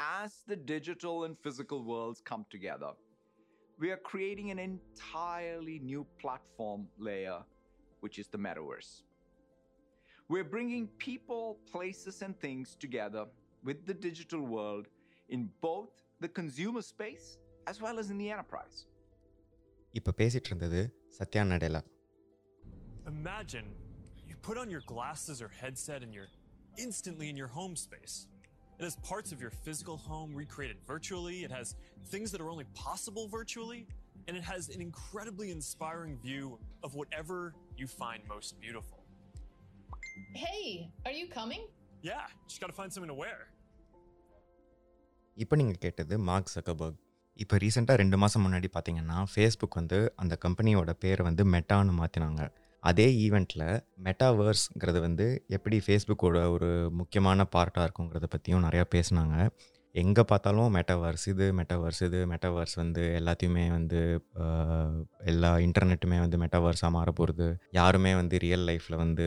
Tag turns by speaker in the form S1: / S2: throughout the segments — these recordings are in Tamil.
S1: as the digital and physical worlds come together, we are creating an entirely new platform layer, which is the metaverse. We're bringing people, places, and things together with the digital world in both the consumer space as well as in the enterprise.
S2: இப்போ பேசிகிட்டு இருந்தது Sathya நடேலா
S3: Imagine you put on your glasses or headset and you're instantly in your home space. It has parts of your physical home recreated virtually, it has things that are only possible virtually, and it has an incredibly inspiring view of whatever you find most beautiful.
S4: Hey, are you coming?
S3: Yeah, just gotta find something to wear.
S2: இப்போ நீங்கள் கேட்டது மார்க் சக்கபர்க் இப்போ ரீசெண்டாக ரெண்டு மாதம் முன்னாடி பார்த்தீங்கன்னா ஃபேஸ்புக் வந்து அந்த கம்பெனியோட பேரை வந்து மெட்டான்னு மாற்றினாங்க அதே ஈவெண்ட்டில் மெட்டாவேர்ஸ்ங்கிறது வந்து எப்படி ஃபேஸ்புக்கோட ஒரு முக்கியமான பார்ட்டாக இருக்குங்கிறத பற்றியும் நிறையா பேசுனாங்க. எங்கே பார்த்தாலும் மெட்டாவர்ஸ் இது மெட்டாவர்ஸ் இது மெட்டாவர்ஸ் வந்து எல்லாத்தையுமே வந்து எல்லா இன்டர்நெட்டுமே வந்து மெட்டாவர்ஸாக மாற போகிறது யாருமே வந்து ரியல் லைஃப்பில் வந்து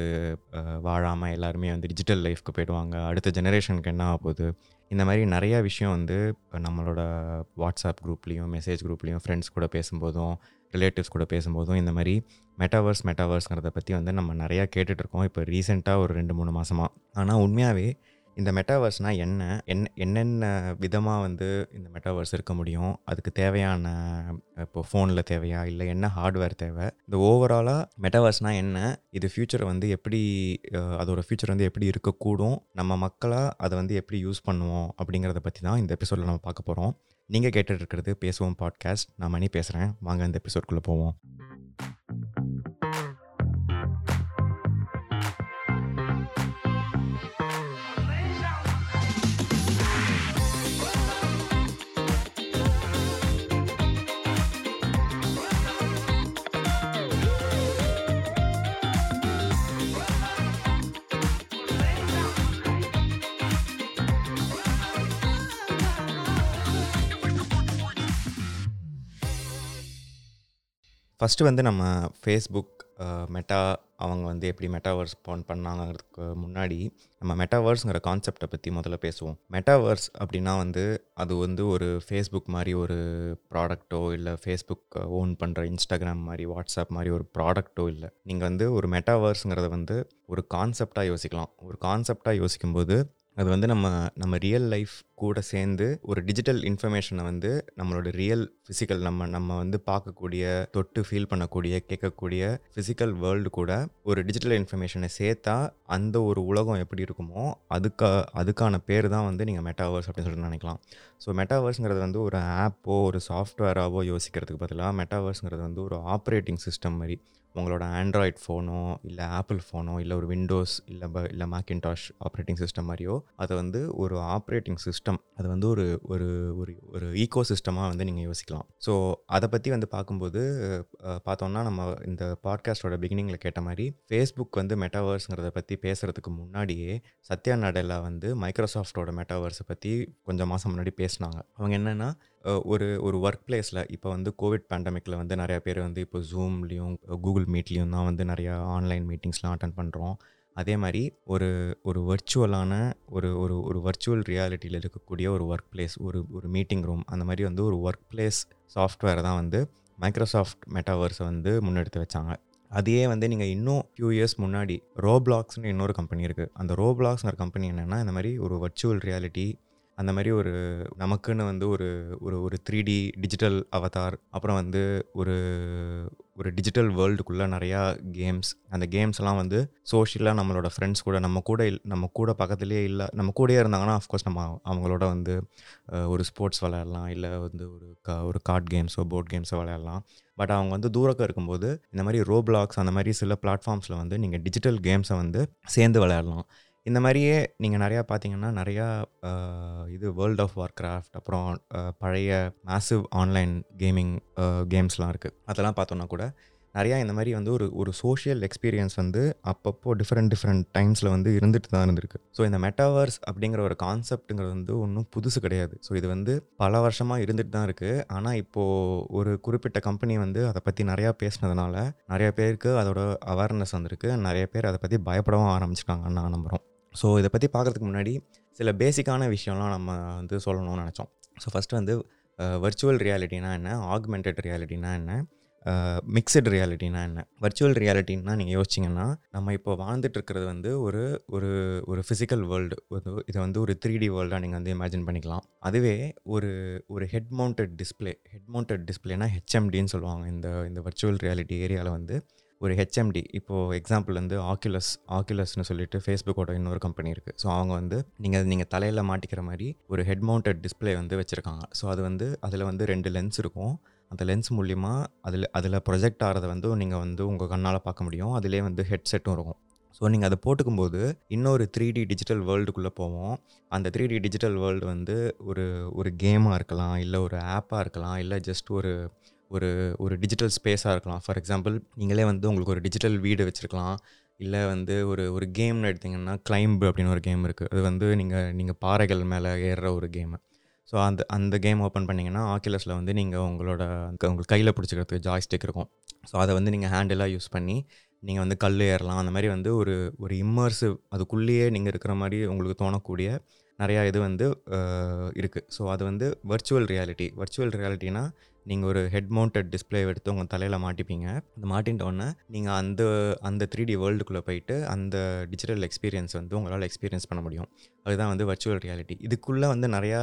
S2: வாழாமல் எல்லாருமே வந்து டிஜிட்டல் லைஃப்க்கு போயிடுவாங்க. அடுத்த ஜெனரேஷனுக்கு என்ன ஆக போகுது? இந்த மாதிரி நிறையா விஷயம் வந்து நம்மளோட வாட்ஸ்அப் குரூப்லேயும் மெசேஜ் குரூப்லேயும் ஃப்ரெண்ட்ஸ் கூட பேசும்போதும் ரிலேட்டிவ்ஸ் கூட பேசும்போதும் இந்த மாதிரி மெட்டாவர்ஸ் மெட்டாவர்ஸ்ங்கிறத பற்றி வந்து நம்ம நிறையா கேட்டுட்ருக்கோம் இப்போ ரீசெண்டாக ஒரு ரெண்டு மூணு மாதமாக ஆனால் உண்மையாகவே இந்த மெட்டாவர்ஸ்னால் என்ன? என்ன என்னென்ன விதமாக வந்து இந்த மெட்டாவர்ஸ் இருக்க முடியும்? அதுக்கு தேவையான இப்போ ஃபோனில் தேவையா? இல்லை என்ன ஹார்ட்வேர் தேவை? இந்த ஓவராலாக மெட்டாவர்ஸ்னால் என்ன? இது ஃப்யூச்சர் வந்து எப்படி அதோட ஃப்யூச்சர் வந்து எப்படி இருக்கக்கூடும்? நம்ம மக்களாக அதை வந்து எப்படி யூஸ் பண்ணுவோம்? அப்படிங்கிறத பற்றி தான் இந்த எபிசோடில் நம்ம பார்க்க போகிறோம் நீங்கள் கேட்டுட்டு இருக்கிறது பேசுவோம் பாட்காஸ்ட் நான் மணி பேசுகிறேன் வாங்க இந்த எபிசோட்குள்ளே போவோம். ஃபஸ்ட்டு வந்து நம்ம ஃபேஸ்புக் மெட்டா அவங்க வந்து எப்படி மெட்டாவர்ஸ் போன் பண்ணாங்கிறதுக்கு முன்னாடி நம்ம மெட்டாவர்ஸ்ங்கிற கான்செப்டை பற்றி முதல்ல பேசுவோம். மெட்டாவர்ஸ் அப்படின்னா வந்து அது வந்து ஒரு ஃபேஸ்புக் மாதிரி ஒரு ப்ராடக்ட்டோ இல்லை ஃபேஸ்புக் ஓன் பண்ணுற இன்ஸ்டாகிராம் மாதிரி வாட்ஸ்அப் மாதிரி ஒரு ப்ராடக்ட்டோ இல்லை. நீங்கள் வந்து ஒரு மெட்டாவர்ஸுங்கிறத வந்து ஒரு கான்செப்டாக யோசிக்கலாம். ஒரு கான்செப்டாக யோசிக்கும்போது அது வந்து நம்ம நம்ம ரியல் லைஃப் கூட சேர்ந்து ஒரு டிஜிட்டல் இன்ஃபர்மேஷனை வந்து நம்மளோட ரியல் ஃபிசிக்கல் நம்ம நம்ம வந்து பார்க்கக்கூடிய தொட்டு ஃபீல் பண்ணக்கூடிய கேட்கக்கூடிய ஃபிசிக்கல் வேர்ல்டு கூட ஒரு டிஜிட்டல் இன்ஃபர்மேஷனை சேர்த்தா அந்த ஒரு உலகம் எப்படி இருக்குமோ அதுக்கா அதுக்கான பேர் தான் வந்து நீங்கள் மெட்டாவர்ஸ் அப்படின்னு சொல்லிட்டு நினைக்கலாம். ஸோ மெட்டாவர்ஸுங்கிறது வந்து ஒரு ஆப்போ ஒரு சாஃப்ட்வேராகவோ யோசிக்கிறதுக்கு பதிலாக மெட்டாவர்ஸுங்கிறது வந்து ஒரு ஆப்ரேட்டிங் சிஸ்டம் மாதிரி. உங்களோட ஆண்ட்ராய்ட் ஃபோனோ இல்லை ஆப்பிள் ஃபோனோ இல்லை ஒரு விண்டோஸ் இல்லை இல்லை மேக்கின்டாஷ் ஆப்ரேட்டிங் சிஸ்டம் மாதிரியோ அதை வந்து ஒரு ஆப்ரேட்டிங் சிஸ்டம் அது வந்து ஒரு ஒரு ஒரு ஒரு ஈகோ சிஸ்டமாக வந்து நீங்கள் யோசிக்கலாம். ஸோ அதை பற்றி வந்து பார்க்கும்போது பார்த்தோன்னா பார்த்தோம்னா நம்ம இந்த பாட்காஸ்டோட பிகினிங்கில் கேட்ட மாதிரி ஃபேஸ்புக் வந்து மெட்டாவர்ஸுங்கிறத பற்றி பேசுகிறதுக்கு முன்னாடியே சத்யா நடேலா வந்து மைக்ரோசாஃப்டோட மெட்டாவர்ஸை பற்றி கொஞ்சம் மாதம் முன்னாடி பேசினாங்க. அவங்க என்னென்னா ஒரு ஒரு ஒர்க் பிளேஸில் இப்போ வந்து கோவிட் பேண்டமிக்கில் வந்து நிறையா பேர் வந்து இப்போ ஜூம்லேயும் கூகுள் மீட்லேயும் தான் வந்து நிறையா ஆன்லைன் மீட்டிங்ஸ்லாம் அட்டன் பண்ணுறோம் அதே மாதிரி ஒரு ஒரு வர்ச்சுவலான ஒரு ஒரு ஒரு வர்ச்சுவல் ரியாலிட்டியில் இருக்கக்கூடிய ஒரு ஒர்க் பிளேஸ் ஒரு ஒரு மீட்டிங் ரூம் அந்த மாதிரி வந்து ஒரு ஒர்க் பிளேஸ் சாஃப்ட்வேர் தான் வந்து மைக்ரோசாஃப்ட் மெட்டாவர்ஸை வந்து முன்னெடுத்து வச்சாங்க. அதையே வந்து நீங்கள் இன்னும் ஃபியூ இயர்ஸ் முன்னாடி ரோப்ளாக்ஸ்னு இன்னொரு கம்பெனி இருக்குது அந்த ரோப்ளாக்ஸ்ங்கிற கம்பெனி என்னென்னா இந்த மாதிரி ஒரு வர்ச்சுவல் ரியாலிட்டி அந்த மாதிரி ஒரு நமக்குன்னு வந்து ஒரு ஒரு ஒரு த்ரீ டி டிஜிட்டல் அவதார் அப்புறம் வந்து ஒரு ஒரு டிஜிட்டல் வேர்ல்டுக்குள்ளே நிறையா கேம்ஸ் அந்த கேம்ஸ்லாம் வந்து சோஷியலாக நம்மளோட ஃப்ரெண்ட்ஸ் கூட நம்ம கூட இல் நம்ம கூட பக்கத்துலேயே இல்லை நம்ம கூடயே இருந்தாங்கன்னா அஃப்கோர்ஸ் நம்ம அவங்களோட வந்து ஒரு ஸ்போர்ட்ஸ் விளையாடலாம். இல்லை வந்து ஒரு கா ஒரு கார்ட் கேம்ஸோ போர்ட் கேம்ஸோ விளையாடலாம். பட் அவங்க வந்து தூரக்க இருக்கும்போது இந்த மாதிரி ரோப்ளாக்ஸ் அந்த மாதிரி சில பிளாட்ஃபார்ம்ஸில் வந்து நீங்கள் டிஜிட்டல் கேம்ஸை வந்து சேர்ந்து விளையாடலாம். இந்த மாதிரியே நீங்கள் நிறையா பார்த்தீங்கன்னா நிறையா இது வேர்ல்ட் ஆஃப் வார் கிராஃப்ட் அப்புறம் பழைய மேசிவ் ஆன்லைன் கேமிங் கேம்ஸ்லாம் இருக்குது அதெல்லாம் பார்த்தோன்னா கூட நிறையா இந்த மாதிரி வந்து ஒரு ஒரு சோஷியல் எக்ஸ்பீரியன்ஸ் வந்து அப்பப்போ டிஃப்ரெண்ட் டிஃப்ரெண்ட் டைம்ஸில் வந்து இருந்துட்டு தான் இருந்திருக்கு. ஸோ இந்த மெட்டாவர்ஸ் அப்படிங்கிற ஒரு கான்செப்ட்டுங்கிறது வந்து ஒன்றும் புதுசு கிடையாது. ஸோ இது வந்து பல வருஷமாக இருந்துட்டு தான் இருக்குது ஆனால் இப்போது ஒரு குறிப்பிட்ட கம்பெனி வந்து அதை பற்றி நிறையா பேசினதுனால நிறைய பேருக்கு அதோட அவேர்னஸ் வந்திருக்கு. நிறைய பேர் அதை பற்றி பயப்படவும் ஆரம்பிச்சிட்டாங்கன்னு நான் நம்புகிறோம் ஸோ இதை பற்றி பார்க்குறதுக்கு முன்னாடி சில பேசிக்கான விஷயம்லாம் நம்ம வந்து சொல்லணும்னு நினச்சோம். ஸோ ஃபஸ்ட்டு வந்து வர்ச்சுவல் ரியாலிட்டினா என்ன? ஆக்மெண்டட் ரியாலிட்டினா என்ன? மிக்சட் ரியாலிட்டினா என்ன? வர்ச்சுவல் ரியாலிட்டின்னா நீங்கள் யோசிச்சிங்கன்னா நம்ம இப்போ வாழ்ந்துட்டு இருக்கிறது வந்து ஒரு ஒரு ஒரு ஃபிசிக்கல் வேர்ல்டு இதை வந்து ஒரு த்ரீ டி வேர்ல்டாக நீங்கள் வந்து இமேஜின் பண்ணிக்கலாம். அதுவே ஒரு ஒரு head mounted display head mounted டிஸ்பிளேனா ஹெச்எம்டின்னு சொல்லுவாங்க. இந்த இந்த வர்ச்சுவல் ரியாலிட்டி ஏரியாவில் வந்து ஒரு ஹெச்எம்டி இப்போது எக்ஸாம்பிள் வந்து ஆக்குலஸ் ஆக்குலஸ்னு சொல்லிட்டு ஃபேஸ்புக்கோட இன்னொரு கம்பெனி இருக்குது ஸோ அவங்க வந்து நீங்கள் நீங்கள் தலையில் மாட்டிக்கிற மாதிரி ஒரு ஹெட் மவுண்டட் டிஸ்பிளே வந்து வச்சுருக்காங்க. ஸோ அது வந்து அதில் வந்து ரெண்டு லென்ஸ் இருக்கும். அந்த லென்ஸ் மூலிமா அதில் அதில் ப்ரொஜெக்ட் ஆகிறத வந்து நீங்கள் வந்து உங்கள் கண்ணால் பார்க்க முடியும். அதிலே வந்து ஹெட்செட்டும் இருக்கும். ஸோ நீங்கள் அதை போட்டுக்கும் போது இன்னொரு த்ரீ டி டிஜிட்டல் வேர்ல்டுக்குள்ளே போவோம். அந்த த்ரீ டி டிஜிட்டல் வேர்ல்டு வந்து ஒரு ஒரு கேமாக இருக்கலாம் இல்லை ஒரு ஆப்பாக இருக்கலாம் இல்லை ஜஸ்ட் ஒரு ஒரு ஒரு டிஜிட்டல் ஸ்பேஸாக இருக்கலாம். ஃபார் எக்ஸாம்பிள் நீங்களே வந்து உங்களுக்கு ஒரு டிஜிட்டல் வீடு வச்சுருக்கலாம். இல்லை வந்து ஒரு ஒரு கேம்னு எடுத்திங்கன்னா கிளைம்பு அப்படின்னு ஒரு கேம் இருக்குது அது வந்து நீங்கள் நீங்கள் பாறைகள் மேலே ஏறுற ஒரு கேமு ஸோ அந்த அந்த கேம் ஓப்பன் பண்ணிங்கன்னா ஆக்கிலஸில் வந்து நீங்கள் உங்களோட உங்களுக்கு கையில் பிடிச்சிக்கிறதுக்கு ஜாய்ஸ்டிக் இருக்கும். ஸோ அதை வந்து நீங்கள் ஹேண்டிலாக யூஸ் பண்ணி நீங்கள் வந்து கல் ஏறலாம். அந்த மாதிரி வந்து ஒரு ஒரு இம்மர்சிவ் அதுக்குள்ளேயே நீங்கள் இருக்கிற மாதிரி உங்களுக்கு தோணக்கூடிய நிறையா இது வந்து இருக்குது ஸோ அது வந்து வர்ச்சுவல் ரியாலிட்டி வர்ச்சுவல் ரியாலிட்டினா நீங்கள் ஒரு ஹெட் மவுண்டட் டிஸ்பிளே எடுத்து உங்கள் தலையில் மாட்டிப்பீங்க. அந்த மாட்டின்ட்டோடனே நீங்கள் அந்த அந்த த்ரீ டி வேர்ல்டுக்குள்ளே போயிட்டு அந்த டிஜிட்டல் எக்ஸ்பீரியன்ஸ் வந்து உங்களால் எக்ஸ்பீரியன்ஸ் பண்ண முடியும். அதுதான் வந்து வர்ச்சுவல் ரியாலிட்டி இதுக்குள்ளே வந்து நிறையா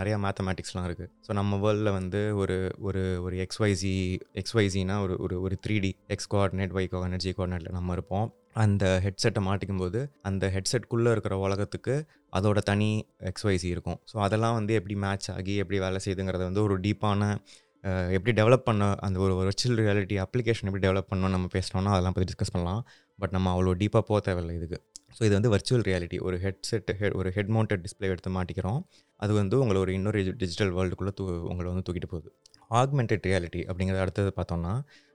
S2: நிறையா மேத்தமேட்டிக்ஸ்லாம் இருக்குது ஸோ நம்ம வேர்ல்டில் வந்து ஒரு ஒரு ஒரு எக்ஸ்வைசி எக்ஸ்வைசினா ஒரு ஒரு ஒரு three D X coordinate Y coordinate Z கோஆர்டினேட்டில் நம்ம இருப்போம். அந்த ஹெட்செட்டை மாட்டிக்கும் போது அந்த ஹெட்செட்குள்ளே இருக்கிற உலகத்துக்கு அதோட தனி எக்ஸ்வைசி இருக்கும். ஸோ அதெல்லாம் வந்து எப்படி மேட்ச் ஆகி எப்படி வேலை செய்யுதுங்கிறத வந்து ஒரு டீப்பான எப்படி டெவலப் பண்ண அந்த ஒரு வர்ச்சுவல் ரியாலிட்டி அப்ளிகேஷன் எப்படி டெவலப் பண்ணணும் நம்ம பேசினோம்னா அதெல்லாம் பற்றி டிஸ்கஸ் பண்ணலாம். பட் நம்ம அவ்வளோ டீப்பாக போக தேவையில்லை இதுக்கு. ஸோ இது வந்து வர்ச்சுவல் ரியாலிட்டி ஒரு ஹெட்செட் ஹெட் ஒரு ஹெட் மவுண்டட் டிஸ்பிளே எடுத்து மாட்டிக்கிறோம். அது வந்து உங்களை ஒரு இன்னொரு டிஜிட்டல் வேர்ல்டுக்குள்ளே தூ உங்களை வந்து தூக்கிட்டு போகுது. ஆக்மெண்டட் ரியாலிட்டி அப்படிங்கிறத அடுத்தது பார்த்தோம்னா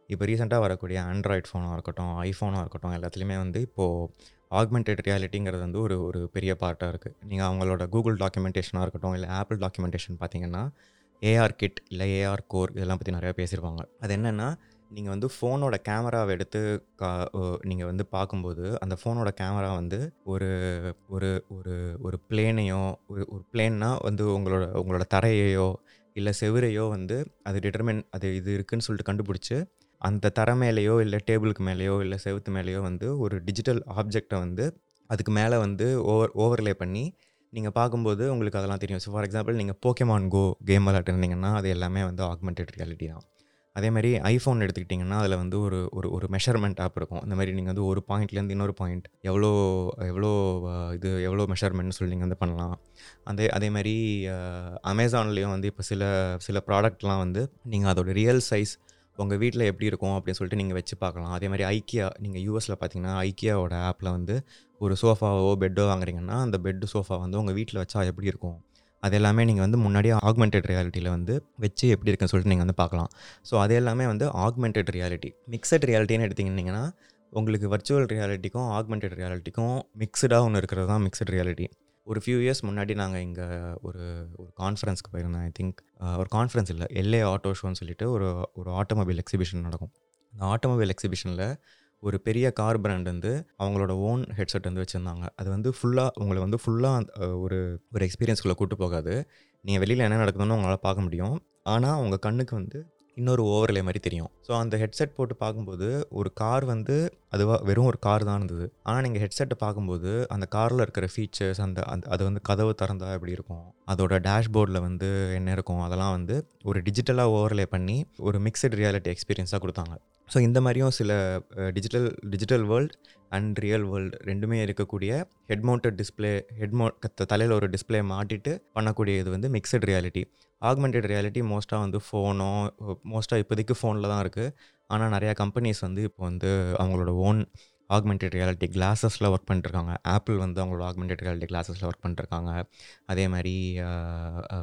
S2: இப்போ ரீசெண்டாக வரக்கூடிய ஆண்ட்ராய்ட் ஃபோனாக இருக்கட்டும் ஐஃபோனாக இருக்கட்டும் எல்லாத்துலேயுமே வந்து இப்போது ஆக்மெண்டட் ரியாலிட்டிங்கிறது வந்து ஒரு ஒரு பெரிய பார்ட்டாக இருக்குது நீங்கள் அவங்களோட கூகுள் டாக்குமெண்டேஷனாக இருக்கட்டும் இல்லை ஆப்பிள் டாக்குமெண்டேஷன் பார்த்தீங்கன்னா ஏஆர் கிட் இல்லை ஏஆர் கோர் இதெல்லாம் பற்றி நிறையா பேசியிருப்பாங்க. அது என்னென்னா நீங்கள் வந்து ஃபோனோட கேமராவை எடுத்து கா நீங்கள் வந்து பார்க்கும்போது அந்த ஃபோனோட கேமரா வந்து ஒரு ஒரு ஒரு ஒரு பிளேனையோ ஒரு ஒரு பிளேன்னா வந்து உங்களோட உங்களோட தரையையோ இல்லை செவிரையோ வந்து அது டிட்டர்மின் அது இது இருக்குதுன்னு சொல்லிட்டு கண்டுபிடிச்சி அந்த தர மேலேயோ இல்லை டேபிளுக்கு மேலேயோ இல்லை செவுத்து மேலேயோ வந்து ஒரு டிஜிட்டல் ஆப்ஜெக்டை வந்து அதுக்கு மேலே வந்து ஓவர் ஓவர்லே பண்ணி நீங்கள் பார்க்கும்போது உங்களுக்கு அதெல்லாம் தெரியும். ஸோ ஃபார் எக்ஸாம்பிள் நீங்கள் போக்கேமான் கோ கேம் விளாட்டுருந்தீங்கன்னா அது எல்லாமே வந்து ஆக்மெண்டட் ரியாலிட்டி தான். அதே மாதிரி ஐஃபோன் எடுத்துக்கிட்டிங்கன்னா அதில் வந்து ஒரு ஒரு ஒரு மெஷர்மெண்ட் ஆப் இருக்கும். இந்த மாதிரி நீங்கள் வந்து ஒரு பாயிண்ட்லேருந்து இன்னொரு பாயிண்ட் எவ்வளோ எவ்வளோ இது எவ்வளோ மெஷர்மெண்ட்னு சொல்லி நீங்கள் வந்து பண்ணலாம். அதே அதே மாதிரி அமேசான்லேயும் வந்து இப்போ சில சில ப்ராடக்ட்லாம் வந்து நீங்கள் அதோட ரியல் சைஸ் உங்கள் வீட்டில் எப்படி இருக்கும் அப்படின்னு சொல்லிட்டு நீங்கள் வச்சு பார்க்கலாம். அதே மாதிரி ஐக்கியா நீங்கள் யூஎஸில் பார்த்தீங்கன்னா ஐக்கியாவோட ஆப்பில் வந்து ஒரு சோஃபாவோ பெட்டோ வாங்குறீங்கன்னா அந்த பெட்டு சோஃபா வந்து உங்கள் வீட்டில் வச்சா எப்படி இருக்கும்? அது எல்லாமே நீங்கள் வந்து முன்னாடியே ஆக்மெண்டட் ரியாலிட்டியில் வந்து வச்சு எப்படி இருக்குன்னு சொல்லிட்டு நீங்கள் வந்து பார்க்கலாம். ஸோ அது எல்லாமே வந்து ஆக்மெண்டட் ரியாலிட்டி மிக்சட் ரியாலிட்டின்னு எடுத்திங்கன்னா உங்களுக்கு வர்ச்சுவல் ரியாலிட்டிக்கும் ஆக்மெண்டட் ரியாலிட்டிக்கும் மிக்சடாக ஒன்று இருக்கிறது தான் மிக்சட் ரியாலிட்டி ஒரு ஃபியூ இயர்ஸ் முன்னாடி நாங்கள் இங்கே ஒரு ஒரு கான்ஃபரன்ஸ்க்கு போயிருந்தோம். ஐ திங்க் ஒரு கான்ஃபரன்ஸ் இல்லை எல்ஏ ஆட்டோ ஷோன்னு சொல்லிட்டு ஒரு ஒரு ஆட்டோமொபைல் எக்ஸிபிஷன் நடக்கும். அந்த ஆட்டோமொபைல் எக்ஸிபிஷனில் ஒரு பெரிய கார் பிராண்ட் வந்து அவங்களோட ஓன் ஹெட்செட் வந்து வச்சுருந்தாங்க. அது வந்து ஃபுல்லாக உங்களை வந்து ஃபுல்லாக ஒரு ஒரு எக்ஸ்பீரியன்ஸ்குள்ளே கூட்டு போகாது. நீங்கள் வெளியில் என்ன நடக்குதுன்னு உங்களால் பார்க்க முடியும். ஆனால் உங்கள் கண்ணுக்கு வந்து இன்னொரு ஓவர்லே மாதிரி தெரியும். ஸோ அந்த ஹெட்செட் போட்டு பார்க்கும்போது ஒரு கார் வந்து அதுவாக வெறும் ஒரு கார் தான் இருந்தது. ஆனால் நீங்கள் ஹெட்செட்டை பார்க்கும்போது அந்த காரில் இருக்கிற ஃபீச்சர்ஸ் அந்த அந்த அது வந்து கதவு திறந்தா எப்படி இருக்கும்? அதோட டேஷ்போர்டில் வந்து என்ன இருக்கும்? அதெல்லாம் வந்து ஒரு டிஜிட்டலாக ஓவர்லே பண்ணி ஒரு மிக்சட் ரியாலிட்டி எக்ஸ்பீரியன்ஸாக கொடுத்தாங்க. ஸோ இந்த மாதிரியும் சில digital digital world and real world ரெண்டுமே இருக்கக்கூடிய ஹெட் மவுண்டட் டிஸ்பிளே ஹெட் தலையில் ஒரு டிஸ்பிளே மாட்டிட்டு பண்ணக்கூடிய இது வந்து மிக்சட் ரியாலிட்டி ஆக்மெண்டட் ரியாலிட்டி மோஸ்ட்டாக வந்து ஃபோனோ மோஸ்ட்டாக இப்போதைக்கு ஃபோனில் தான் இருக்குது ஆனால் நிறையா கம்பெனிஸ் வந்து இப்போ வந்து அவங்களோட ஓன் ஆக்மெண்டட் ரியாலிட்டி கிளாஸஸில் ஒர்க் பண்ணிட்டுருக்காங்க. ஆப்பிள் வந்து அவங்களோட ஆக்மெண்டட் ரியாலிட்டி கிளாஸஸில் ஒர்க் பண்ணிட்டுருக்காங்க. அதே மாதிரி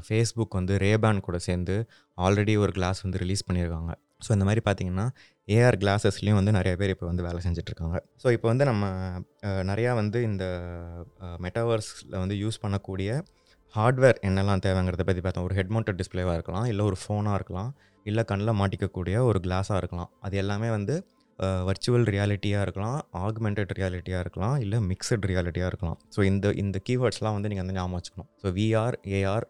S2: ஃபேஸ்புக் வந்து ரேபேன் கூட சேர்ந்து ஆல்ரெடி ஒரு கிளாஸ் வந்து ரிலீஸ் பண்ணியிருக்காங்க. ஸோ இந்த மாதிரி பார்த்தீங்கன்னா ஏஆர் கிளாஸஸ்லேயும் வந்து நிறைய பேர் இப்போ வந்து வேலை செஞ்சிட்ருக்காங்க. ஸோ இப்போ வந்து நம்ம நிறையா வந்து இந்த மெட்டாவர்ஸில் வந்து யூஸ் பண்ணக்கூடிய ஹார்ட்வேர் என்னெல்லாம் தேவைங்கிறத பற்றி பார்த்தோம். ஒரு ஹெட் மவுண்டட் டிஸ்பிளேவாக இருக்கலாம் இல்லை ஒரு ஃபோனாக இருக்கலாம் இல்லை கண்ணில் மாட்டிக்கக்கூடிய ஒரு கிளாஸாக இருக்கலாம். அது எல்லாமே வந்து வர்ச்சுவல் ரியாலிட்டியாக இருக்கலாம் ஆக்மெண்டட் ரியாலிட்டியாக இருக்கலாம் இல்லை மிக்சட் ரியாலிட்டியாக இருக்கலாம். ஸோ இந்த இந்த கீவேர்ட்ஸ்லாம் வந்து நீங்கள் வந்து ஞாபகம் வச்சுக்கணும். So VR AR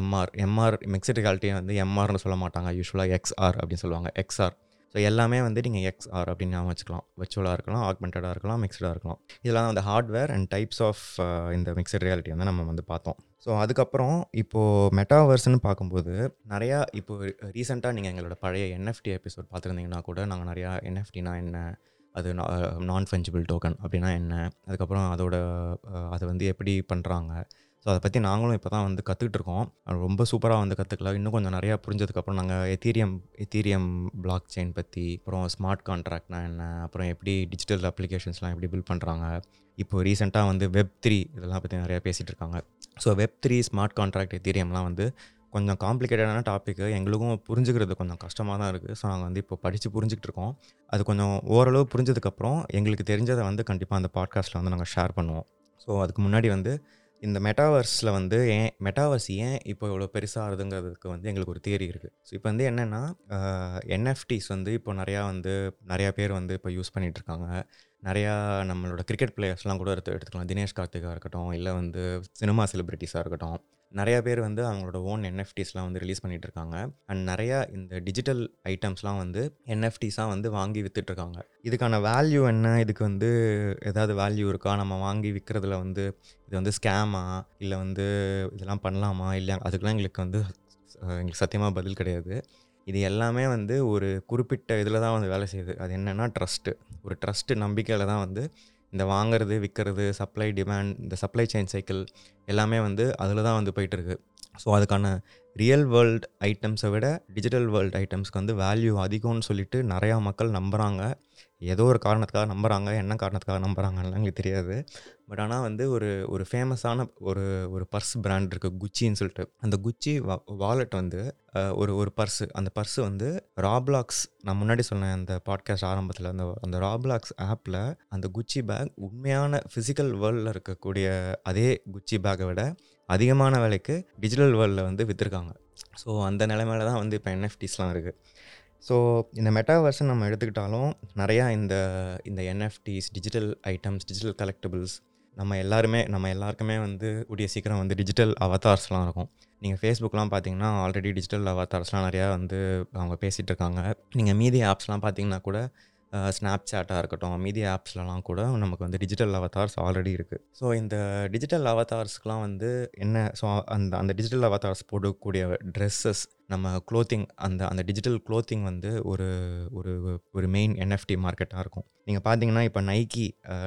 S2: MR MR mixed ரியாலிட்டியை வந்து எம்ஆர்னு சொல்ல மாட்டாங்க. யூஸ்வலாக எக்ஸ்ஆர் அப்படின்னு சொல்லுவாங்க. எக்ஸ்ஆர் ஸோ எல்லாமே வந்து நீங்கள் எக்ஸ்ஆர் அப்படின்னு ஞாபகம் வச்சுக்கலாம். விர்ச்சுவலாக இருக்கலாம் ஆக்மெண்டடாக இருக்கலாம் மிக்சடாக இருக்கலாம். இதெல்லாம் வந்து ஹார்ட்வேர் அண்ட் டைப்ஸ் ஆஃப் இந்த மிக்சட் ரியாலிட்டி வந்து நம்ம வந்து பார்த்தோம். ஸோ அதுக்கப்புறம் இப்போது மெட்டாவர்ஸ்னு பார்க்கும்போது நிறையா இப்போ ரீசெண்டாக நீங்கள் எங்களோட பழைய என்எஃப்டி எபிசோட் பார்த்துருந்தீங்கன்னா கூட நாங்கள் நிறையா என்எஃப்டினா என்ன அது நான் ஃபஞ்சிபிள் டோக்கன் அப்படின்னா என்ன அதுக்கப்புறம் அதோட அது வந்து எப்படி பண்ணுறாங்க ஸோ அதை பற்றி நாங்களும் இப்போ தான் வந்து கற்றுக்கிட்டு இருக்கோம் ரொம்ப சூப்பராக வந்து கற்றுக்கலாம் இன்னும் கொஞ்சம் நிறையா புரிஞ்சதுக்கப்புறம் நாங்கள் எத்தீரியம் எத்தீரியம் பிளாக் செயின் பற்றி அப்புறம் ஸ்மார்ட் கான்ட்ராக்ட்னா என்ன அப்புறம் எப்படி டிஜிட்டல் அப்ளிகேஷன்ஸ்லாம் எப்படி பில்ட் பண்ணுறாங்க இப்போ ரீசெண்டாக வந்து வெப் த்ரீ இதெல்லாம் பற்றி நிறையா பேசிகிட்டு இருக்காங்க so web three smart contract எத்தீரியம்லாம் வந்து கொஞ்சம் காம்ப்ளிகேட்டடான டாப்பிக்கு எங்களுக்கும் புரிஞ்சுக்கிறது கொஞ்சம் கஷ்டமாக தான் இருக்குது ஸோ நாங்கள் வந்து இப்போ படித்து புரிஞ்சுக்கிட்டு இருக்கோம் அது கொஞ்சம் ஓரளவு புரிஞ்சதுக்கப்புறம் எங்களுக்கு தெரிஞ்சதை வந்து கண்டிப்பாக அந்த பாட்காஸ்ட்டில் வந்து நாங்கள் ஷேர் பண்ணுவோம். ஸோ அதுக்கு முன்னாடி வந்து இந்த மெட்டாவர்ஸில் வந்து ஏன் மெட்டாவர்ஸ் ஏன் இப்போ இவ்வளோ பெருசாகுதுங்கிறதுக்கு வந்து எங்களுக்கு ஒரு தியரி இருக்குது ஸோ இப்போ வந்து என்னென்னா என்எஃப்டிஸ் வந்து இப்போ நிறையா வந்து நிறையா பேர் வந்து இப்போ யூஸ் பண்ணிகிட்டு இருக்காங்க. நிறையா நம்மளோட கிரிக்கெட் பிளேயர்ஸ்லாம் கூட எடுத்து எடுத்துக்கலாம். தினேஷ் கார்த்திகா இருக்கட்டும் இல்லை வந்து சினிமா செலிப்ரிட்டிஸாக இருக்கட்டும். நிறையா பேர் வந்து அவங்களோட ஓன் என்எஃப்டிஸ்லாம் வந்து ரிலீஸ் பண்ணிகிட்டு இருக்காங்க அண்ட் நிறையா இந்த டிஜிட்டல் ஐட்டம்ஸ்லாம் வந்து என்எஃப்டிஸாக வந்து வாங்கி விற்றுட்ருக்காங்க இதுக்கான வேல்யூ என்ன? இதுக்கு வந்து ஏதாவது வேல்யூ இருக்கா? நம்ம வாங்கி விற்கிறதுல வந்து இது வந்து ஸ்கேமா இல்லை வந்து இதெல்லாம் பண்ணலாமா? இல்லை அதுக்கெலாம் எங்களுக்கு வந்து எங்களுக்கு சத்தியமாக பதில் கிடையாது. இது எல்லாமே வந்து ஒரு குறிப்பிட்ட இதில் தான் வந்து வேலை செய்யுது. அது என்னென்னா ட்ரஸ்ட்டு ஒரு ட்ரஸ்ட்டு நம்பிக்கையில் தான் வந்து இந்த வாங்குறது விற்கிறது சப்ளை டிமாண்ட் இந்த சப்ளை செயின் சைக்கிள் எல்லாமே வந்து அதில் தான் வந்து போயிட்டுருக்கு ஸோ அதுக்கான ரியல் வேர்ல்டு ஐட்டம்ஸை விட டிஜிட்டல் வேர்ல்டு ஐட்டம்ஸ்க்கு வந்து வேல்யூ அதிகம்னு சொல்லிட்டு நிறையா மக்கள் நம்புகிறாங்க ஏதோ ஒரு காரணத்துக்காக நம்புகிறாங்க என்ன காரணத்துக்காக நம்புகிறாங்கன்னு எங்களுக்கு தெரியாது. பட் ஆனால் வந்து ஒரு ஒரு ஃபேமஸான ஒரு ஒரு பர்ஸ் பிராண்ட் இருக்குது குச்சின்னு சொல்லிட்டு. அந்த குச்சி வா வாலெட் வந்து ஒரு ஒரு பர்ஸு அந்த பர்ஸு வந்து ராப்லாக்ஸ் நான் முன்னாடி சொன்னேன் அந்த பாட்காஸ்ட் ஆரம்பத்தில் அந்த அந்த ராப்லாக்ஸ் ஆப்பில் அந்த குச்சி பேக் உண்மையான ஃபிசிக்கல் வேர்ல்டில் இருக்கக்கூடிய அதே குச்சி பேக்கை விட அதிகமான விலைக்கு டிஜிட்டல் வேர்ல்டில் வந்து விற்றுருக்காங்க ஸோ அந்த நிலைமையில தான் வந்து இப்போ என்எஃப்டிஸ்லாம் இருக்குது ஸோ இந்த மெட்டாவர்ஸை நம்ம எடுத்துக்கிட்டாலும் நிறையா இந்த இந்த NFTs digital items digital collectibles நம்ம எல்லாருமே நம்ம எல்லாருக்குமே வந்து கூடிய சீக்கிரம் வந்து டிஜிட்டல் அவதார்ஸ்லாம் இருக்கும். நீங்கள் ஃபேஸ்புக்லாம் பார்த்தீங்கன்னா ஆல்ரெடி டிஜிட்டல் அவதார்ஸ்லாம் நிறையா வந்து அவங்க பேசிகிட்டு இருக்காங்க. நீங்கள் மீதி ஆப்ஸ்லாம் பார்த்தீங்கன்னா கூட ஸ்னாப் சாட்டாக இருக்கட்டும் மீதி ஆப்ஸ்லலாம் கூட நமக்கு வந்து டிஜிட்டல் அவதார்ஸ் ஆல்ரெடி இருக்குது ஸோ இந்த டிஜிட்டல் அவதார்ஸ்க்குலாம் வந்து என்ன ஸோ அந்த அந்த டிஜிட்டல் அவதார்ஸ் போடக்கூடிய ட்ரெஸ்ஸஸ் நம்ம க்ளோத்திங் அந்த அந்த டிஜிட்டல் க்ளோத்திங் வந்து ஒரு ஒரு ஒரு மெயின் என்எஃப்டி மார்க்கெட்டாக இருக்கும். நீங்கள் பார்த்தீங்கன்னா இப்போ நைக்கி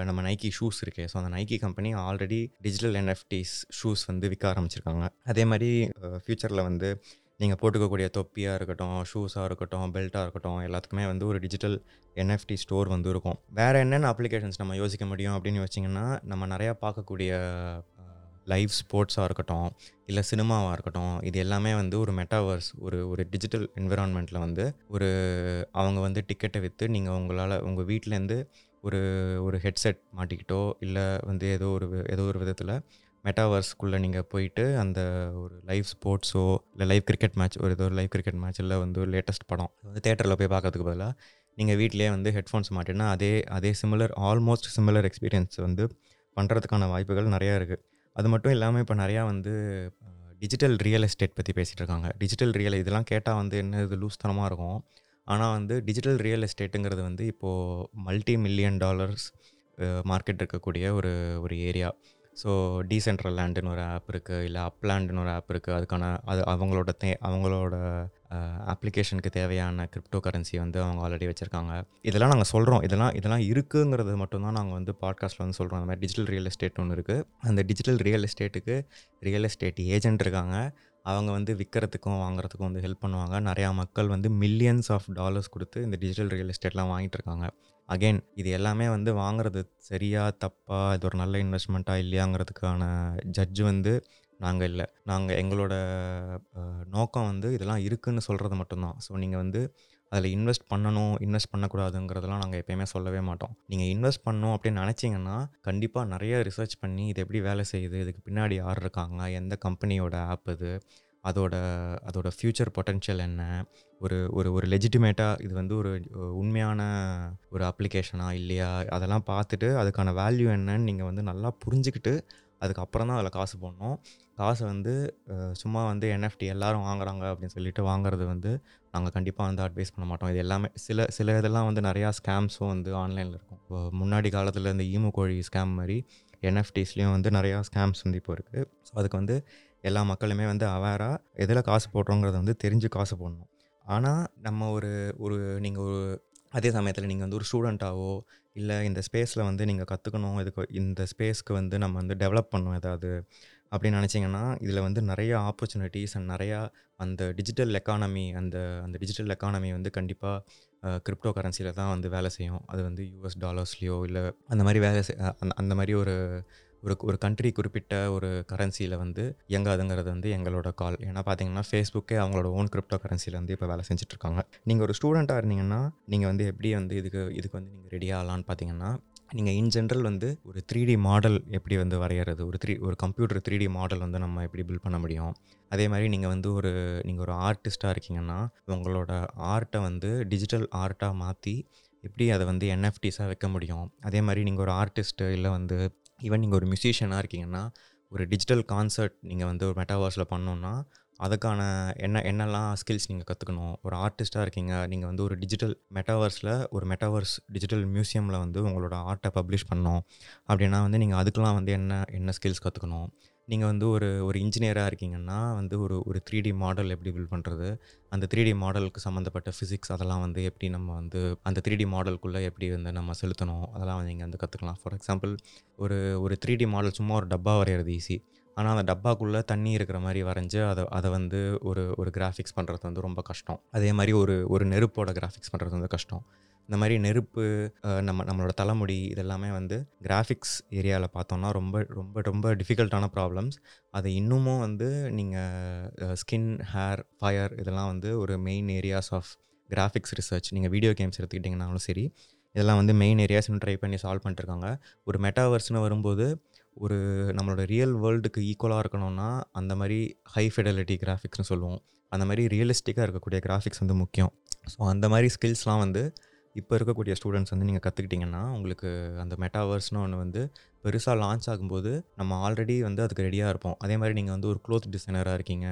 S2: நம்ம நைக்கி ஷூஸ் இருக்கே. ஸோ அந்த Nike company already digital NFTs shoes வந்து விற்க ஆரம்பிச்சிருக்காங்க. அதே மாதிரி ஃப்யூச்சரில் வந்து நீங்கள் போட்டுக்கக்கூடிய தொப்பியாக இருக்கட்டும் ஷூஸாக இருக்கட்டும் பெல்ட்டாக இருக்கட்டும் எல்லாத்துக்குமே வந்து ஒரு டிஜிட்டல் என்எஃப்டி ஸ்டோர் வந்து இருக்கும் வேறு என்னென்ன அப்ளிகேஷன்ஸ் நம்ம யோசிக்க முடியும் அப்படின்னு யோசிச்சிங்கன்னா நம்ம நிறையா பார்க்கக்கூடிய லைவ் ஸ்போர்ட்ஸாக இருக்கட்டும் இல்லை சினிமாவாக இருக்கட்டும் இது எல்லாமே வந்து ஒரு மெட்டாவர்ஸ் ஒரு ஒரு டிஜிட்டல் என்விரான்மெண்ட்டில் வந்து ஒரு அவங்க வந்து டிக்கெட்டை விற்று நீங்கள் உங்களால் உங்கள் வீட்டிலேருந்து ஒரு ஒரு ஹெட்செட் மாட்டிக்கிட்டோ இல்லை வந்து ஏதோ ஒரு ஏதோ ஒரு விதத்தில் மெட்டாவர்ஸ்க்குள்ளே நீங்கள் போயிட்டு அந்த ஒரு லைவ் ஸ்போர்ட்ஸோ இல்லை லைவ் கிரிக்கெட் மேட்ச் ஒரு ஏதோ ஒரு லைவ் கிரிக்கெட் மேட்ச் இல்லை வந்து ஒரு லேட்டஸ்ட் படம் வந்து தேட்டரில் போய் பார்க்கறதுக்கு பதிலாக நீங்கள் வீட்டிலேயே வந்து ஹெட்ஃபோன்ஸ் மாட்டினா அதே அதே சிமிலர் ஆல்மோஸ்ட் சிமிலர் எக்ஸ்பீரியன்ஸ் வந்து பண்ணுறதுக்கான வாய்ப்புகள் நிறையா இருக்குது அது மட்டும் இல்லாமல் இப்போ நிறையா வந்து டிஜிட்டல் ரியல் எஸ்டேட் பற்றி பேசிகிட்டு இருக்காங்க. டிஜிட்டல் ரியல் இதெல்லாம் கேட்டால் வந்து என்ன இது லூஸ்தனமாக இருக்கும்? ஆனால் வந்து டிஜிட்டல் ரியல் எஸ்டேட்டுங்கிறது வந்து இப்போது மல்டி மில்லியன் டாலர்ஸ் மார்க்கெட் இருக்கக்கூடிய ஒரு ஒரு ஏரியா ஸோ டீசென்ட்ரல் லேண்டுன்னு ஒரு ஆப் இருக்குது இல்லை அப்லேண்டுன்னு ஒரு ஆப் இருக்குது அதுக்கான அது அவங்களோட தே அவங்களோட அப்ளிகேஷனுக்கு தேவையான கிரிப்டோ கரன்சி வந்து அவங்க ஆல்ரெடி வச்சுருக்காங்க. இதெல்லாம் நாங்கள் சொல்கிறோம் இதெல்லாம் இதெல்லாம் இருக்குங்கிறது மட்டும்தான் நாங்கள் வந்து பாட்காஸ்ட்டில் வந்து சொல்கிறோம் அந்த மாதிரி டிஜிட்டல் ரியல் எஸ்டேட் ஒன்று இருக்குது அந்த டிஜிட்டல் ரியல் எஸ்டேட்டுக்கு ரியல் எஸ்டேட் ஏஜென்ட் இருக்காங்க. அவங்க வந்து விற்கிறதுக்கும் வாங்குறதுக்கும் வந்து ஹெல்ப் பண்ணுவாங்க. நிறையா மக்கள் வந்து மில்லியன்ஸ் ஆஃப் டாலர்ஸ் கொடுத்து இந்த டிஜிட்டல் ரியல் எஸ்டேட்லாம் வாங்கிட்டு இருக்காங்க. அகெயின் இது எல்லாமே வந்து வாங்குறது சரியா தப்பா இது ஒரு நல்ல இன்வெஸ்ட்மெண்ட்டாக இல்லையாங்கிறதுக்கான ஜட்ஜ் வந்து நாங்கள் இல்லை. நாங்கள் எங்களோட நோக்கம் வந்து இதெல்லாம் இருக்குன்னு சொல்கிறது மட்டும்தான். ஸோ நீங்கள் வந்து அதில் இன்வெஸ்ட் பண்ணணும் இன்வெஸ்ட் பண்ணக்கூடாதுங்கிறதெல்லாம் நாங்கள் எப்பயுமே சொல்லவே மாட்டோம். நீங்கள் இன்வெஸ்ட் பண்ணணும் அப்படின்னு நினச்சிங்கன்னா கண்டிப்பாக நிறைய ரிசர்ச் பண்ணி இது எப்படி வேலை செய்யுது இதுக்கு பின்னாடி யார் இருக்காங்க எந்த கம்பெனியோட ஆப் இது அதோட அதோட ஃப்யூச்சர் பொட்டென்ஷியல் என்ன? ஒரு ஒரு ஒரு லெஜிட்டிமேட்டாக இது வந்து ஒரு உண்மையான ஒரு அப்ளிகேஷனா இல்லையா? அதெல்லாம் பார்த்துட்டு அதுக்கான வேல்யூ என்னன்னு நீங்கள் வந்து நல்லா புரிஞ்சுக்கிட்டு அதுக்கப்புறம் தான் அதில் காசு போடணும். காசை வந்து சும்மா வந்து என்எஃப்டி எல்லோரும் வாங்குறாங்க அப்படின்னு சொல்லிட்டு வாங்குறது வந்து நாங்கள் கண்டிப்பாக வந்து அட்வைஸ் பண்ண மாட்டோம். இது எல்லாமே சில சில இதெல்லாம் வந்து நிறையா ஸ்கேம்ஸும் வந்து ஆன்லைனில் இருக்கும். இப்போ முன்னாடி காலத்தில் இந்த ஈமு கோழி ஸ்கேம் மாதிரி என்எஃப்டிஸ்லேயும் வந்து நிறையா ஸ்கேம்ஸ் வந்து இப்போ இருக்குது ஸோ அதுக்கு வந்து எல்லா மக்களுமே வந்து அவேராக எதில் காசு போடுறோங்கிறத வந்து தெரிஞ்சு காசு போடணும். ஆனால் நம்ம ஒரு ஒரு நீங்கள் ஒரு அதே சமயத்தில் நீங்கள் வந்து ஒரு ஸ்டூடெண்ட்டாவோ இல்லை இந்த ஸ்பேஸில் வந்து நீங்கள் கற்றுக்கணும் இதுக்கு இந்த ஸ்பேஸ்க்கு வந்து நம்ம வந்து டெவலப் பண்ணணும் ஏதாவது அப்படின்னு நினச்சிங்கன்னா இதில் வந்து நிறைய ஆப்பர்ச்சுனிட்டிஸ் அண்ட் நிறையா அந்த டிஜிட்டல் எக்கானமி அந்த அந்த டிஜிட்டல் எக்கானமி வந்து கண்டிப்பாக கிரிப்டோ கரன்சியில் தான் வந்து வேலை செய்யும். அது வந்து யூஎஸ் டாலர்ஸ்லேயோ இல்லை அந்த மாதிரி வேலை அந்த அந்த மாதிரி ஒரு ஒரு ஒரு கண்ட்ரி குறிப்பிட்ட ஒரு கரன்சியில் வந்து இயங்காதுங்கிறது வந்து எங்களோட கால் ஏன்னா பார்த்தீங்கன்னா ஃபேஸ்புக்கே அவங்களோட ஓன் கிரிப்டோ கரன்சியில் வந்து இப்போ வேலை செஞ்சுட்ருக்காங்க. நீங்கள் ஒரு ஸ்டூடெண்ட்டாக இருந்தீங்கன்னா நீங்கள் வந்து எப்படி வந்து இதுக்கு இதுக்கு வந்து நீங்கள் ரெடி ஆகலான்னு பார்த்தீங்கன்னா நீங்கள் இன் ஜென்ரல் வந்து ஒரு த்ரீ டி மாடல் எப்படி வந்து வரைகிறது ஒரு த்ரீ ஒரு கம்ப்யூட்டர் த்ரீ டி மாடல் வந்து நம்ம எப்படி பில்ட் பண்ண முடியும்? அதே மாதிரி நீங்கள் வந்து ஒரு நீங்கள் ஒரு ஆர்டிஸ்ட்டாக இருக்கீங்கன்னா உங்களோட ஆர்ட்டை வந்து டிஜிட்டல் ஆர்ட்டாக மாற்றி எப்படி அதை வந்து என்எஃப்டிஸாக வைக்க முடியும்? அதே மாதிரி நீங்கள் ஒரு ஆர்டிஸ்ட்டு இல்லை வந்து ஈவன் நீங்கள் ஒரு மியூசிஷியனாக இருக்கீங்கன்னா ஒரு டிஜிட்டல் கான்சர்ட் நீங்கள் வந்து ஒரு மெட்டாவர்ஸில் பண்ணோன்னா அதுக்கான என்ன என்னெல்லாம் ஸ்கில்ஸ் நீங்கள் கற்றுக்கணும் ஒரு ஆர்டிஸ்ட்டாக இருக்கீங்க நீங்கள் வந்து ஒரு டிஜிட்டல் மெட்டாவர்ஸில் ஒரு மெட்டாவர்ஸ் டிஜிட்டல் மியூசியமில் வந்து உங்களோட ஆர்ட்டை பப்ளிஷ் பண்ணோம் அப்படின்னா வந்து நீங்கள் அதுக்கெலாம் வந்து என்ன என்ன ஸ்கில்ஸ் கற்றுக்கணும் நீங்கள் வந்து ஒரு ஒரு இன்ஜினியராக இருக்கீங்கன்னா வந்து ஒரு ஒரு த்ரீ டி மாடல் எப்படி பில்ட் பண்ணுறது அந்த த்ரீ டி மாடலுக்கு சம்மந்தப்பட்ட ஃபிசிக்ஸ் அதெல்லாம் வந்து எப்படி நம்ம வந்து அந்த த்ரீ டி மாடலுக்குள்ளே எப்படி வந்து நம்ம செலுத்தணும்? அதெல்லாம் வந்து நீங்கள் வந்து கற்றுக்கலாம் ஃபார் எக்ஸாம்பிள் ஒரு ஒரு த்ரீ டி மாடல் சும்மா ஒரு டப்பா வரைகிறது ஈஸி ஆனால் அந்த டப்பாக்குள்ளே தண்ணி இருக்கிற மாதிரி வரைஞ்சி அதை அதை வந்து ஒரு ஒரு கிராஃபிக்ஸ் பண்ணுறது வந்து ரொம்ப கஷ்டம். அதே மாதிரி ஒரு ஒரு நெருப்போட கிராஃபிக்ஸ் பண்ணுறது வந்து கஷ்டம். இந்த மாதிரி நெருப்பு நம்ம நம்மளோட தலைமுடி இதெல்லாமே வந்து கிராஃபிக்ஸ் ஏரியாவில் பார்த்தோம்னா ரொம்ப ரொம்ப ரொம்ப டிஃபிகல்ட்டான ப்ராப்ளம்ஸ் அதை இன்னமும் வந்து நீங்கள் ஸ்கின் ஹேர் ஃபயர் இதெல்லாம் வந்து ஒரு main areas of graphics research நீங்கள் வீடியோ கேம்ஸ் எடுத்துக்கிட்டிங்கனாலும் சரி இதெல்லாம் வந்து மெயின் ஏரியாஸ் இன்னும் ட்ரை பண்ணி சால்வ் பண்ணிட்டுருக்காங்க. ஒரு மெட்டாவர்ஸ்னு வரும்போது ஒரு நம்மளோட ரியல் வேர்ல்டுக்கு ஈக்குவலாக இருக்கணும்னா அந்த மாதிரி ஹை ஃபெடலிட்டி கிராஃபிக்ஸ்னு சொல்லுவோம். அந்த மாதிரி ரியலிஸ்டிக்காக இருக்கக்கூடிய கிராஃபிக்ஸ் வந்து முக்கியம். ஸோ அந்த மாதிரி ஸ்கில்ஸ்லாம் வந்து இப்போ இருக்கக்கூடிய ஸ்டூடெண்ட்ஸ் வந்து நீங்கள் கற்றுக்கிட்டிங்கன்னா உங்களுக்கு அந்த மெட்டாவர்ஸ்னு ஒன்று வந்து பெருசாக லான்ச் ஆகும்போது நம்ம ஆல்ரெடி வந்து அதுக்கு ரெடியாக இருப்போம். அதே மாதிரி நீங்கள் வந்து ஒரு க்ளோத் டிசைனராக இருக்கீங்க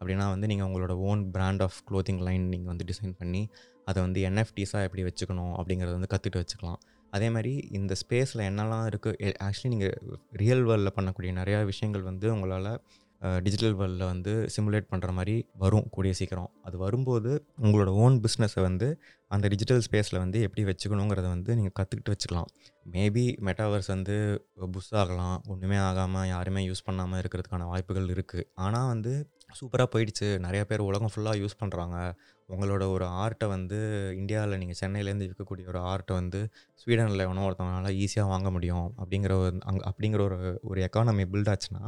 S2: அப்படின்னா வந்து நீங்கள் உங்களோட own brand of clothing line நீங்கள் வந்து டிசைன் பண்ணி அதை வந்து என்எஃப்டிஸாக எப்படி வச்சுக்கணும் அப்படிங்கிறத வந்து கற்றுட்டு வச்சுக்கலாம். அதே மாதிரி இந்த ஸ்பேஸில் என்னெல்லாம் இருக்குது ஆக்சுவலி நீங்கள் ரியல் வேர்ல்டில் பண்ணக்கூடிய நிறையா விஷயங்கள் வந்து உங்களால் டிஜிட்டல் வேர்ல்டில் வந்து சிமுலேட் பண்ணுற மாதிரி வரும் கூடிய சீக்கிரம். அது வரும்போது உங்களோட ஓன் பிஸ்னஸை வந்து அந்த டிஜிட்டல் ஸ்பேஸில் வந்து எப்படி வச்சுக்கணுங்கிறத வந்து நீங்கள் கற்றுக்கிட்டு வச்சுக்கலாம். மேபி மெட்டாவர்ஸ் வந்து புஷ் ஆகலாம். ஒன்றுமே ஆகாமல் யாருமே யூஸ் பண்ணாமல் இருக்கிறதுக்கான வாய்ப்புகள் இருக்குது ஆனால் வந்து சூப்பராக போயிடுச்சு. நிறைய பேர் உலகம் ஃபுல்லாக யூஸ் பண்ணுறாங்க உங்களோட ஒரு ஆர்ட்டை வந்து இந்தியாவில் நீங்கள் சென்னையிலேருந்து விற்கக்கூடிய ஒரு ஆர்ட்டை வந்து ஸ்வீடனில் எவனோ ஒருத்தவங்களால ஈஸியாக வாங்க முடியும். அப்படிங்கிற ஒரு அங் அப்படிங்கிற ஒரு ஒரு எக்கானமி பில்ட் ஆச்சுன்னா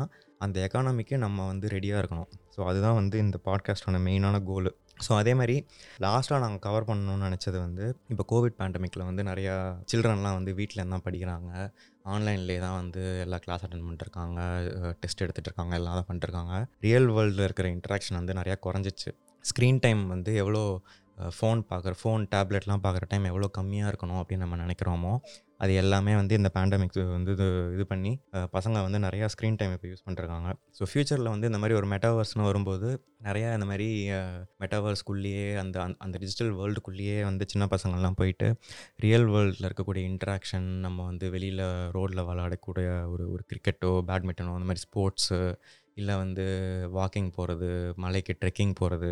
S2: அந்த எக்கானமிக்கு நம்ம வந்து ரெடியாக இருக்கணும். ஸோ அதுதான் வந்து இந்த பாட்காஸ்டோட மெயினான கோல் ஸோ அதே மாதிரி லாஸ்ட்டாக நாங்கள் கவர் பண்ணணும்னு நினச்சது வந்து இப்போ கோவிட் பேண்டமிக்கில் வந்து நிறையா சில்ட்ரன்லாம் வந்து வீட்டில் தான் படிக்கிறாங்க. ஆன்லைன்லேயே தான் வந்து எல்லா கிளாஸ் அட்டன் பண்ணிட்டுருக்காங்க டெஸ்ட் எடுத்துகிட்டு இருக்காங்க எல்லாம் தான் பண்ணிட்டுருக்காங்க. ரியல் வேர்ல்டில் இருக்கிற இன்ட்ராக்ஷன் வந்து நிறையா குறைஞ்சிச்சு. ஸ்க்ரீன் டைம் வந்து எவ்வளோ ஃபோன் பார்க்குற ஃபோன் டேப்லெட்லாம் பார்க்குற டைம் எவ்வளோ கம்மியாக இருக்கணும் அப்படின்னு நம்ம நினைக்கிறோமோ அது எல்லாமே வந்து இந்த பேண்டமிக் வந்து இது இது பண்ணி பசங்க வந்து நிறையா ஸ்க்ரீன் டைம் இப்போ யூஸ் பண்ணுறாங்க ஸோ ஃப்யூச்சரில் வந்து இந்த மாதிரி ஒரு மெட்டாவர்ஸ்னு வரும்போது நிறையா இந்த மாதிரி மெட்டாவர்ஸ்குள்ளேயே அந்த அந்த- அந்த டிஜிட்டல் வேர்ல்டுக்குள்ளேயே வந்து சின்ன பசங்கள்லாம் போயிட்டு ரியல் வேர்ல்டில் இருக்கக்கூடிய இன்ட்ராக்ஷன் நம்ம வந்து வெளியில் ரோட்டில் விளையாடக்கூடிய ஒரு ஒரு கிரிக்கெட்டோ பேட்மிண்டனோ அந்த மாதிரி ஸ்போர்ட்ஸு இல்லை வந்து வாக்கிங் போகிறது மலைக்கு ட்ரெக்கிங் போகிறது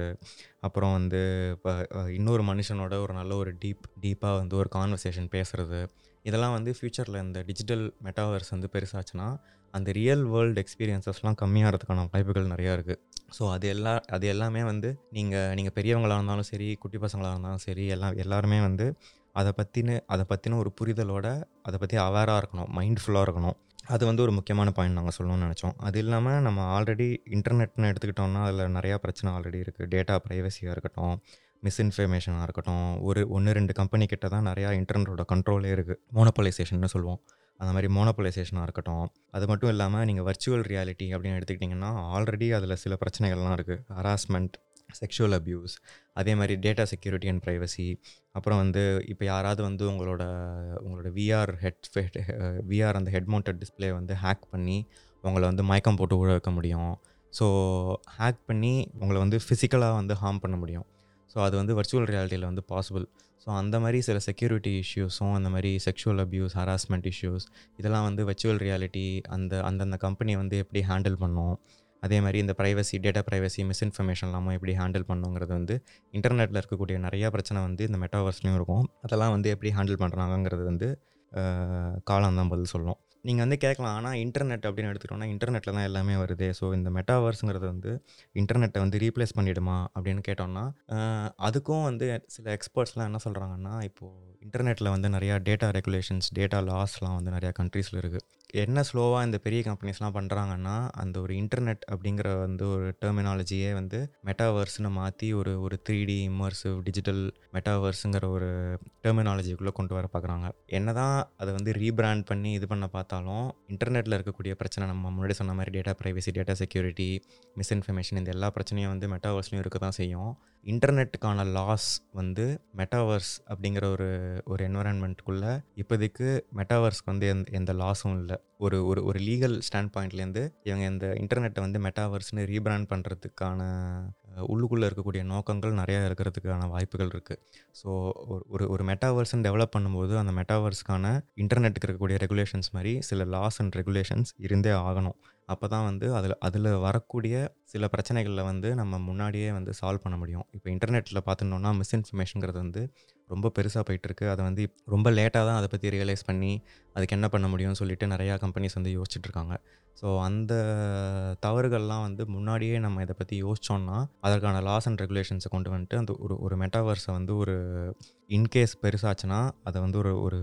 S2: அப்புறம் வந்து இப்போ இன்னொரு மனுஷனோட ஒரு நல்ல ஒரு டீப் டீப்பாக வந்து ஒரு கான்வர்சேஷன் பேசுகிறது இதெல்லாம் வந்து ஃப்யூச்சரில் இந்த டிஜிட்டல் மெட்டாவர்ஸ் வந்து பெருசாச்சுன்னா அந்த ரியல் வேர்ல்டு எக்ஸ்பீரியன்சஸ்லாம் கம்மியாகிறதுக்கான வாய்ப்புகள் நிறையா இருக்குது ஸோ அது எல்லா அது எல்லாமே வந்து நீங்கள் நீங்கள் பெரியவங்களாக இருந்தாலும் சரி குட்டி பசங்களாக இருந்தாலும் சரி எல்லாம் எல்லாருமே வந்து அதை பற்றின அதை பற்றின ஒரு புரிதலோட அதை பற்றி அவேராக இருக்கணும் மைண்ட்ஃபுல்லாக இருக்கணும். அது வந்து ஒரு முக்கியமான பாயிண்ட் நாங்கள் சொல்லணும்னு நினச்சோம். அது இல்லாமல் நம்ம ஆல்ரெடி இன்டர்நெட்னு எடுத்துக்கிட்டோம்னா அதில் நிறையா பிரச்சனை ஆல்ரெடி இருக்குது டேட்டா ப்ரைவசியாக இருக்கட்டும் மிஸ்இன்ஃபர்மேஷனாக இருக்கட்டும் ஒரு ஒன்று ரெண்டு கம்பெனி கிட்ட தான் நிறையா இன்டர்நெட்டோட கண்ட்ரோலே இருக்குது மோனோபலைசேஷன்னு சொல்லுவோம். அந்த மாதிரி மோனோபலைசேஷனாக இருக்கட்டும். அது மட்டும் இல்லாமல் நீங்கள் வர்ச்சுவல் ரியாலிட்டி அப்படின்னு எடுத்துக்கிட்டிங்கன்னா ஆல்ரெடி அதில் சில பிரச்சனைகள்லாம் இருக்குது ஹராஸ்மெண்ட் செக்ஷுவல் அப்யூஸ் அதே மாதிரி டேட்டா செக்யூரிட்டி அண்ட் ப்ரைவசி அப்புறம் வந்து இப்போ யாராவது வந்து உங்களோட உங்களோட விஆர் ஹெட் விஆர் அந்த ஹெட் மவுண்டட் டிஸ்பிளே வந்து ஹேக் பண்ணி உங்களை வந்து மயக்கம் போட்டு உழ வைக்க முடியும். ஸோ ஹேக் பண்ணி உங்களை வந்து ஃபிசிக்கலாக வந்து ஹார்ம் பண்ண முடியும். ஸோ அது வந்து வர்ச்சுவல் ரியாலிட்டியில் வந்து பாசிபிள் ஸோ அந்த மாதிரி சில செக்யூரிட்டி இஷ்யூஸும் அந்த மாதிரி செக்ஷுவல் அப்யூஸ் ஹராஸ்மெண்ட் இஷ்யூஸ் இதெல்லாம் வந்து வர்ச்சுவல் ரியாலிட்டி அந்த அந்தந்த கம்பெனி வந்து எப்படி ஹேண்டில் பண்ணும்? அதே மாதிரி இந்த ப்ரைவசி டேட்டா ப்ரைவசி மிஸ்இன்ஃபர்மேஷன்லாமும் எப்படி ஹேண்டில் பண்ணுங்கிறது வந்து இன்டர்நெட்டில் இருக்கக்கூடிய நிறையா பிரச்சனை வந்து இந்த மெட்டாவர்ஸ்லையும் இருக்கும். அதெல்லாம் வந்து எப்படி ஹேண்டில் பண்ணுறாங்கங்கிறது வந்து காலம் தான் பதில் சொல்லும். நீங்கள் வந்து கேட்கலாம். ஆனால் இன்டர்நெட் அப்படின்னு எடுத்துக்கிட்டோம்னா இன்டர்நெட்டில் தான் எல்லாமே வருது. ஸோ இந்த மெட்டாவர்ஸுங்கிறது வந்து இன்டர்நெட்டை வந்து ரீப்ளேஸ் பண்ணிவிடுமா அப்படின்னு கேட்டோம்னா அதுக்கும் வந்து சில எக்ஸ்பர்ட்ஸ்லாம் என்ன சொல்கிறாங்கன்னா இப்போது இன்டர்நெட்டில் வந்து நிறையா டேட்டா ரெகுலேஷன்ஸ் டேட்டா லாஸ்லாம் வந்து நிறையா கண்ட்ரீஸில் இருக்குது என்ன ஸ்லோவாக இந்த பெரிய கம்பெனிஸ்லாம் பண்ணுறாங்கன்னா அந்த ஒரு இன்டர்நெட் அப்படிங்கிற வந்து ஒரு டெர்மினாலஜியே வந்து மெட்டாவர்ஸ்னு மாற்றி ஒரு ஒரு த்ரீ டி இம்மர்சிவ் டிஜிட்டல் மெட்டாவர்ஸுங்கிற ஒரு டெர்மினாலஜிக்குள்ளே கொண்டு வர பார்க்குறாங்க என்ன தான் அதை வந்து ரீபிராண்ட் பண்ணி இது பண்ண பார்த்தாலும் இன்டர்நெட்டில் இருக்கக்கூடிய பிரச்சனை நம்ம முன்னாடி சொன்ன மாதிரி data privacy data security misinformation இந்த எல்லா பிரச்சனையும் வந்து மெட்டாவர்ஸ்லையும் இருக்க தான் செய்யும். இன்டர்நெட்டுக்கான லாஸ் வந்து மெட்டாவர்ஸ் அப்படிங்கிற ஒரு ஒரு என்வரான்மெண்ட்டுக்குள்ளே இப்போதைக்கு மெட்டாவர்ஸ்க்கு வந்து எந்த எந்த லாஸும் இல்லை. ஒரு ஒரு ஒரு லீகல் ஸ்டாண்ட் பாயிண்ட்லேருந்து இவங்க இந்த இன்டர்நெட்டை வந்து மெட்டாவர்ஸ்னு ரீபிராண்ட் பண்ணுறதுக்கான உள்ளுக்குள்ளே இருக்கக்கூடிய நோக்கங்கள் நிறையா இருக்கிறதுக்கான வாய்ப்புகள் இருக்குது ஸோ ஒரு ஒரு ஒரு மெட்டாவர்ஸ்ன்னு டெவலப் பண்ணும்போது அந்த மெட்டாவர்ஸ்க்கான இன்டர்நெட்டுக்கு இருக்கக்கூடிய ரெகுலேஷன்ஸ் மாதிரி சில லாஸ் அண்ட் ரெகுலேஷன்ஸ் இருந்தே ஆகணும். அப்போ தான் வந்து அதில் அதில் வரக்கூடிய சில பிரச்சனைகளில் வந்து நம்ம முன்னாடியே வந்து சால்வ் பண்ண முடியும். இப்போ இன்டர்நெட்டில் பார்த்துனோன்னா மிஸ்இன்ஃபர்மேஷனுங்கிறது வந்து ரொம்ப பெருசாக போயிட்டுருக்கு. அதை வந்து ரொம்ப லேட்டாக தான் அதை பற்றி ரியலைஸ் பண்ணி அதுக்கு என்ன பண்ண முடியும்னு சொல்லிட்டு நிறையா கம்பெனிஸ் வந்து யோசிச்சுட்ருக்காங்க. ஸோ அந்த தவறுகள்லாம் வந்து முன்னாடியே நம்ம இதை பற்றி யோசிச்சோம்னா அதற்கான லாஸ் அண்ட் ரெகுலேஷன்ஸை கொண்டு வந்துட்டு அந்த ஒரு ஒரு மெட்டாவர்ஸை வந்து ஒரு இன்கேஸ் பெருசாச்சுன்னா அதை வந்து ஒரு ஒரு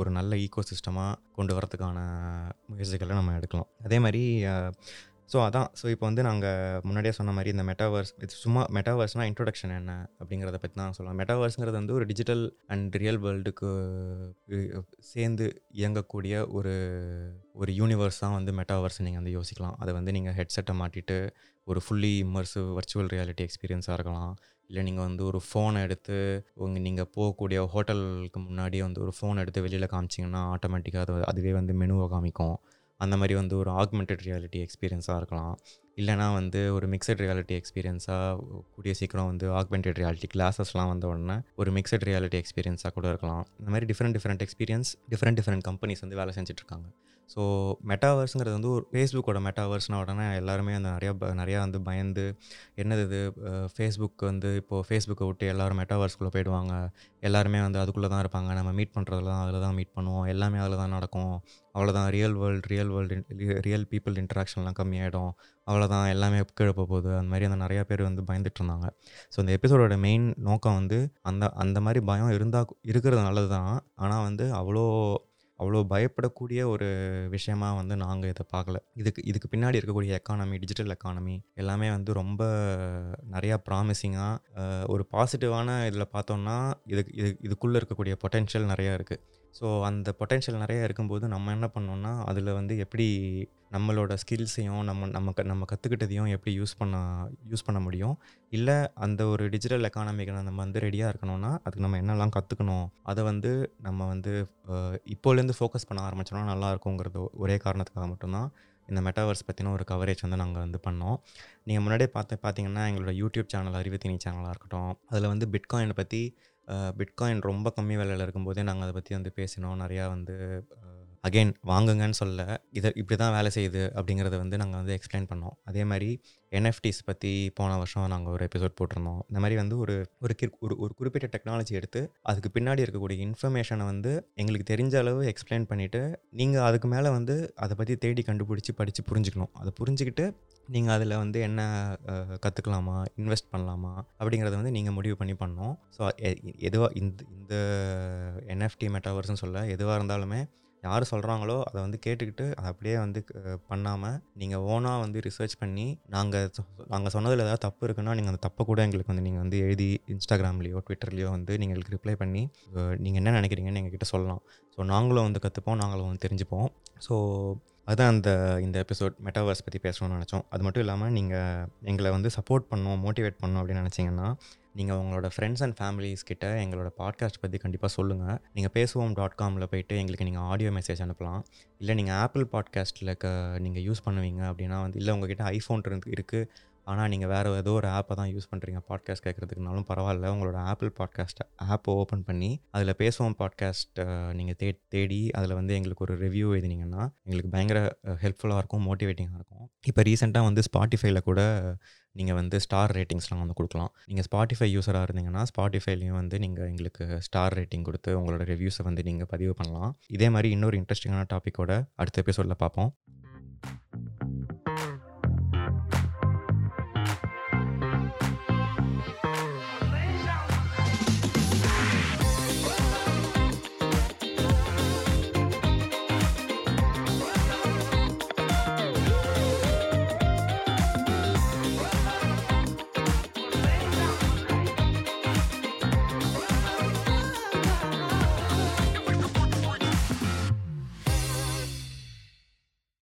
S2: ஒரு நல்ல ஈகோ சிஸ்டமாக கொண்டு வரதுக்கான முயற்சிகளை நம்ம எடுக்கலாம். அதே மாதிரி ஸோ அதான். ஸோ இப்போ வந்து நாங்கள் முன்னாடியே சொன்ன மாதிரி இந்த மெட்டாவர்ஸ் இது சும்மா மெட்டாவர்ஸ்னால் இன்ட்ரொடக்ஷன் என்ன அப்படிங்கிறத பற்றி தான் சொல்லலாம். மெட்டாவர்ஸ்ங்கிறது வந்து ஒரு டிஜிட்டல் அண்ட் ரியல் வேர்ல்டுக்கு சேர்ந்து இயங்கக்கூடிய ஒரு ஒரு யூனிவர்ஸ் தான் வந்து மெட்டாவர்ஸ் நீங்கள் வந்து யோசிக்கலாம். அதை வந்து நீங்கள் ஹெட்செட்டை மாட்டிட்டு ஒரு ஃபுல்லி இம்மர்சிவ் வர்ச்சுவல் ரியாலிட்டி எக்ஸ்பீரியன்ஸாக இருக்கலாம். இல்லை நீங்கள் வந்து ஒரு ஃபோனை எடுத்து உங்கள் நீங்கள் போகக்கூடிய ஹோட்டலுக்கு முன்னாடியே வந்து ஒரு ஃபோன் எடுத்து வெளியில் காமிச்சிங்கன்னா ஆட்டோமேட்டிக்காக அது அதுவே வந்து மெனுவை காமிக்கும். அந்த மாதிரி வந்து ஒரு ஆக்மெண்டட் ரியாலிட்டி எக்ஸ்பீரியன்ஸாக இருக்கலாம். இல்லைனா வந்து ஒரு மிக்சட் ரியாலிட்டி எக்ஸ்பீரியன்ஸாக கூடிய சீக்கிரம் வந்து ஆக்மெண்டட் ரியாலிட்டி கிளாஸஸ்லாம் வந்த உடனே ஒரு மிக்சட் ரியாலிட்டி எக்ஸ்பீரியன்ஸாக கூட இருக்கலாம். இந்த மாதிரி different different experience different different companies வந்து வேலை செஞ்சுட்டு இருக்காங்க. ஸோ மெட்டாவர்ஸுங்கிறது வந்து ஒரு ஃபேஸ்புக்கோட மெட்டாவர்ஸ்னா உடனே எல்லாருமே அந்த நிறையா ப- நிறையா வந்து பயந்து என்னது இது ஃபேஸ்புக் வந்து இப்போது ஃபேஸ்புக்கை விட்டு எல்லாரும் மெட்டாவர்ஸ்குள்ளே போயிடுவாங்க. எல்லாருமே வந்து அதுக்குள்ளே தான் இருப்பாங்க. நம்ம மீட் பண்ணுறதுலாம் அதில் தான் மீட் பண்ணுவோம். எல்லாமே அதில் தான் நடக்கும். அவ்வளோதான் real world real world real people இன்ட்ராக்ஷன்லாம் கம்மியாயிடும். அவ்வளோதான் எல்லாமே கீழே போகுது. அந்த மாதிரி அந்த நிறையா பேர் வந்து பயந்துட்டு இருந்தாங்க. ஸோ இந்த எபிசோடோட மெயின் நோக்கம் வந்து அந்த அந்த மாதிரி பயம் இருந்தால் இருக்கிறது நல்லது தான் ஆனால் வந்து அவ்வளோ அவ்வளோ பயப்படக்கூடிய ஒரு விஷயமா வந்து நாங்கள் இதை பார்க்கல இதுக்கு இதுக்கு பின்னாடி இருக்கக்கூடிய எக்கானமி டிஜிட்டல் எக்கானமி எல்லாமே வந்து ரொம்ப நிறையா ப்ராமிசிங்காக ஒரு பாசிட்டிவான இதில் பார்த்தோம்னா இதுக்கு இது இதுக்குள்ளே இருக்கக்கூடிய பொட்டென்ஷியல் நிறையா இருக்குது ஸோ அந்த பொட்டென்ஷியல் நிறையா இருக்கும்போது நம்ம என்ன பண்ணோம்னா அதில் வந்து எப்படி நம்மளோட ஸ்கில்ஸையும் நம்ம நம்ம க- நம்ம கற்றுக்கிட்டதையும் எப்படி யூஸ் பண்ண யூஸ் பண்ண முடியும்? இல்லை அந்த ஒரு டிஜிட்டல் எக்கானமிக்கு நம்ம வந்து ரெடியாக இருக்கணும்னா அதுக்கு நம்ம என்னெல்லாம் கற்றுக்கணும் அதை வந்து நம்ம வந்து இப்போலேருந்து ஃபோக்கஸ் பண்ண ஆரம்பிச்சோம்னா நல்லா இருக்குங்கிறது ஒரே காரணத்துக்காக மட்டும்தான். இந்த மெட்டாவர்ஸ் பற்றின ஒரு கவரேஜ் வந்து நாங்கள் வந்து பண்ணோம். நீங்கள் முன்னாடியே பார்த்து பார்த்தீங்கன்னா எங்களோட யூடியூப் சேனல் அறிவுத்தினி சேனலாக இருக்கட்டும் அதில் வந்து பிட்காயினை பற்றி பிட்காயின் ரொம்ப கம்மி விலையில் இருக்கும்போதே நாங்கள் அதை பற்றி வந்து பேசினோம். நிறையா வந்து அகெயின் வாங்குங்கன்னு சொல்ல இதை இப்படி தான் வேலை செய்யுது அப்படிங்கிறத வந்து நாங்கள் வந்து எக்ஸ்பிளைன் பண்ணோம். அதே மாதிரி என்எஃப்டிஸ் பற்றி போன வருஷம் நாங்கள் ஒரு எபிசோட் போட்டிருந்தோம். இந்த மாதிரி வந்து ஒரு ஒரு ஒரு ஒரு குறிப்பிட்ட டெக்னாலஜி எடுத்து அதுக்கு பின்னாடி இருக்கக்கூடிய இன்ஃபர்மேஷனை வந்து எங்களுக்கு தெரிஞ்ச அளவு எக்ஸ்பிளைன் பண்ணிவிட்டு நீங்கள் அதுக்கு மேலே வந்து அதை பற்றி தேடி கண்டுபிடிச்சி படித்து புரிஞ்சுக்கணும். அதை புரிஞ்சுக்கிட்டு நீங்கள் அதில் வந்து என்ன கற்றுக்கலாமா இன்வெஸ்ட் பண்ணலாமா அப்படிங்கிறத வந்து நீங்கள் முடிவு பண்ணி பண்ணோம். ஸோ எதுவாக இந்த இந்த என்எஃப்டி மெட்டாவர்ஸ்னு சொல்ல எதுவாக இருந்தாலுமே யார் சொல்கிறாங்களோ அதை வந்து கேட்டுக்கிட்டு அதை அப்படியே வந்து பண்ணாமல் நீங்கள் ஓனாக வந்து ரிசர்ச் பண்ணி நாங்கள் நாங்கள் சொன்னதில் ஏதாவது தப்பு இருக்குன்னா நீங்கள் அந்த தப்பை கூட எங்களுக்கு வந்து நீங்கள் வந்து எழுதி இன்ஸ்டாகிராம்லேயோ ட்விட்டர்லேயோ வந்து நீங்கள் எங்களுக்கு ரிப்ளை பண்ணி நீங்கள் என்ன நினைக்கிறீங்கன்னு எங்ககிட்ட சொல்லலாம். ஸோ நாங்களும் வந்து கற்றுப்போம் நாங்களும் வந்து தெரிஞ்சுப்போம். ஸோ அதுதான் அந்த இந்த எபிசோட் மெட்டாவர்ஸ் பற்றி பேசணும்னு நினச்சோம். அது மட்டும் இல்லாமல் நீங்கள் எங்களை வந்து சப்போர்ட் பண்ணணும் மோட்டிவேட் பண்ணணும் அப்படின்னு நினச்சிங்கன்னா நீங்கள் உங்களோட ஃப்ரெண்ட்ஸ் அண்ட் ஃபேமிலிஸ் கிட்ட எங்களோட பாட்காஸ்ட் பற்றி கண்டிப்பாக சொல்லுங்கள் நீங்கள் பேசுவோம் டாட் காமில் போயிட்டு எங்களுக்கு நீங்கள் ஆடியோ மெசேஜ் அனுப்பலாம். இல்லை நீங்கள் ஆப்பிள் பாட்காஸ்ட்டில் க நீங்கள் யூஸ் பண்ணுவீங்க அப்படின்னா வந்து இல்லை உங்ககிட்ட ஐஃபோன் இருந்து இருக்குது ஆனால் நீங்கள் வேறு ஏதோ ஒரு ஆப்பை தான் யூஸ் பண்ணுறீங்க பாட்காஸ்ட் கேட்குறதுக்குனாலும் பரவாயில்ல. உங்களோட ஆப்பிள் பாட்காஸ்ட் ஆப்பை ஓப்பன் பண்ணி அதில் பேசுவோம் பாட்காஸ்ட் நீங்கள் தே தேடி அதில் வந்து எங்களுக்கு ஒரு ரிவ்யூ எழுதினீங்கன்னா எங்களுக்கு பயங்கர ஹெல்ப்ஃபுல்லாக இருக்கும் மோட்டிவேட்டிங்காக இருக்கும். இப்போ ரீசெண்டாக வந்து ஸ்பாட்டிஃபைல கூட நீங்கள் வந்து ஸ்டார் ரேட்டிங்ஸ்லாம் வந்து கொடுக்கலாம். நீங்கள் ஸ்பாட்டிஃபை யூஸராக இருந்தீங்கன்னா ஸ்பாட்டிஃபைலையும் வந்து நீங்கள் எங்களுக்கு ஸ்டார் ரேட்டிங் கொடுத்து உங்களோட ரிவ்யூஸை வந்து நீங்கள் பதிவு பண்ணலாம். இதே மாதிரி இன்னொரு இன்ட்ரெஸ்டிங்கான டாப்பிக்கோட அடுத்த எபிசோடில் பார்ப்போம்.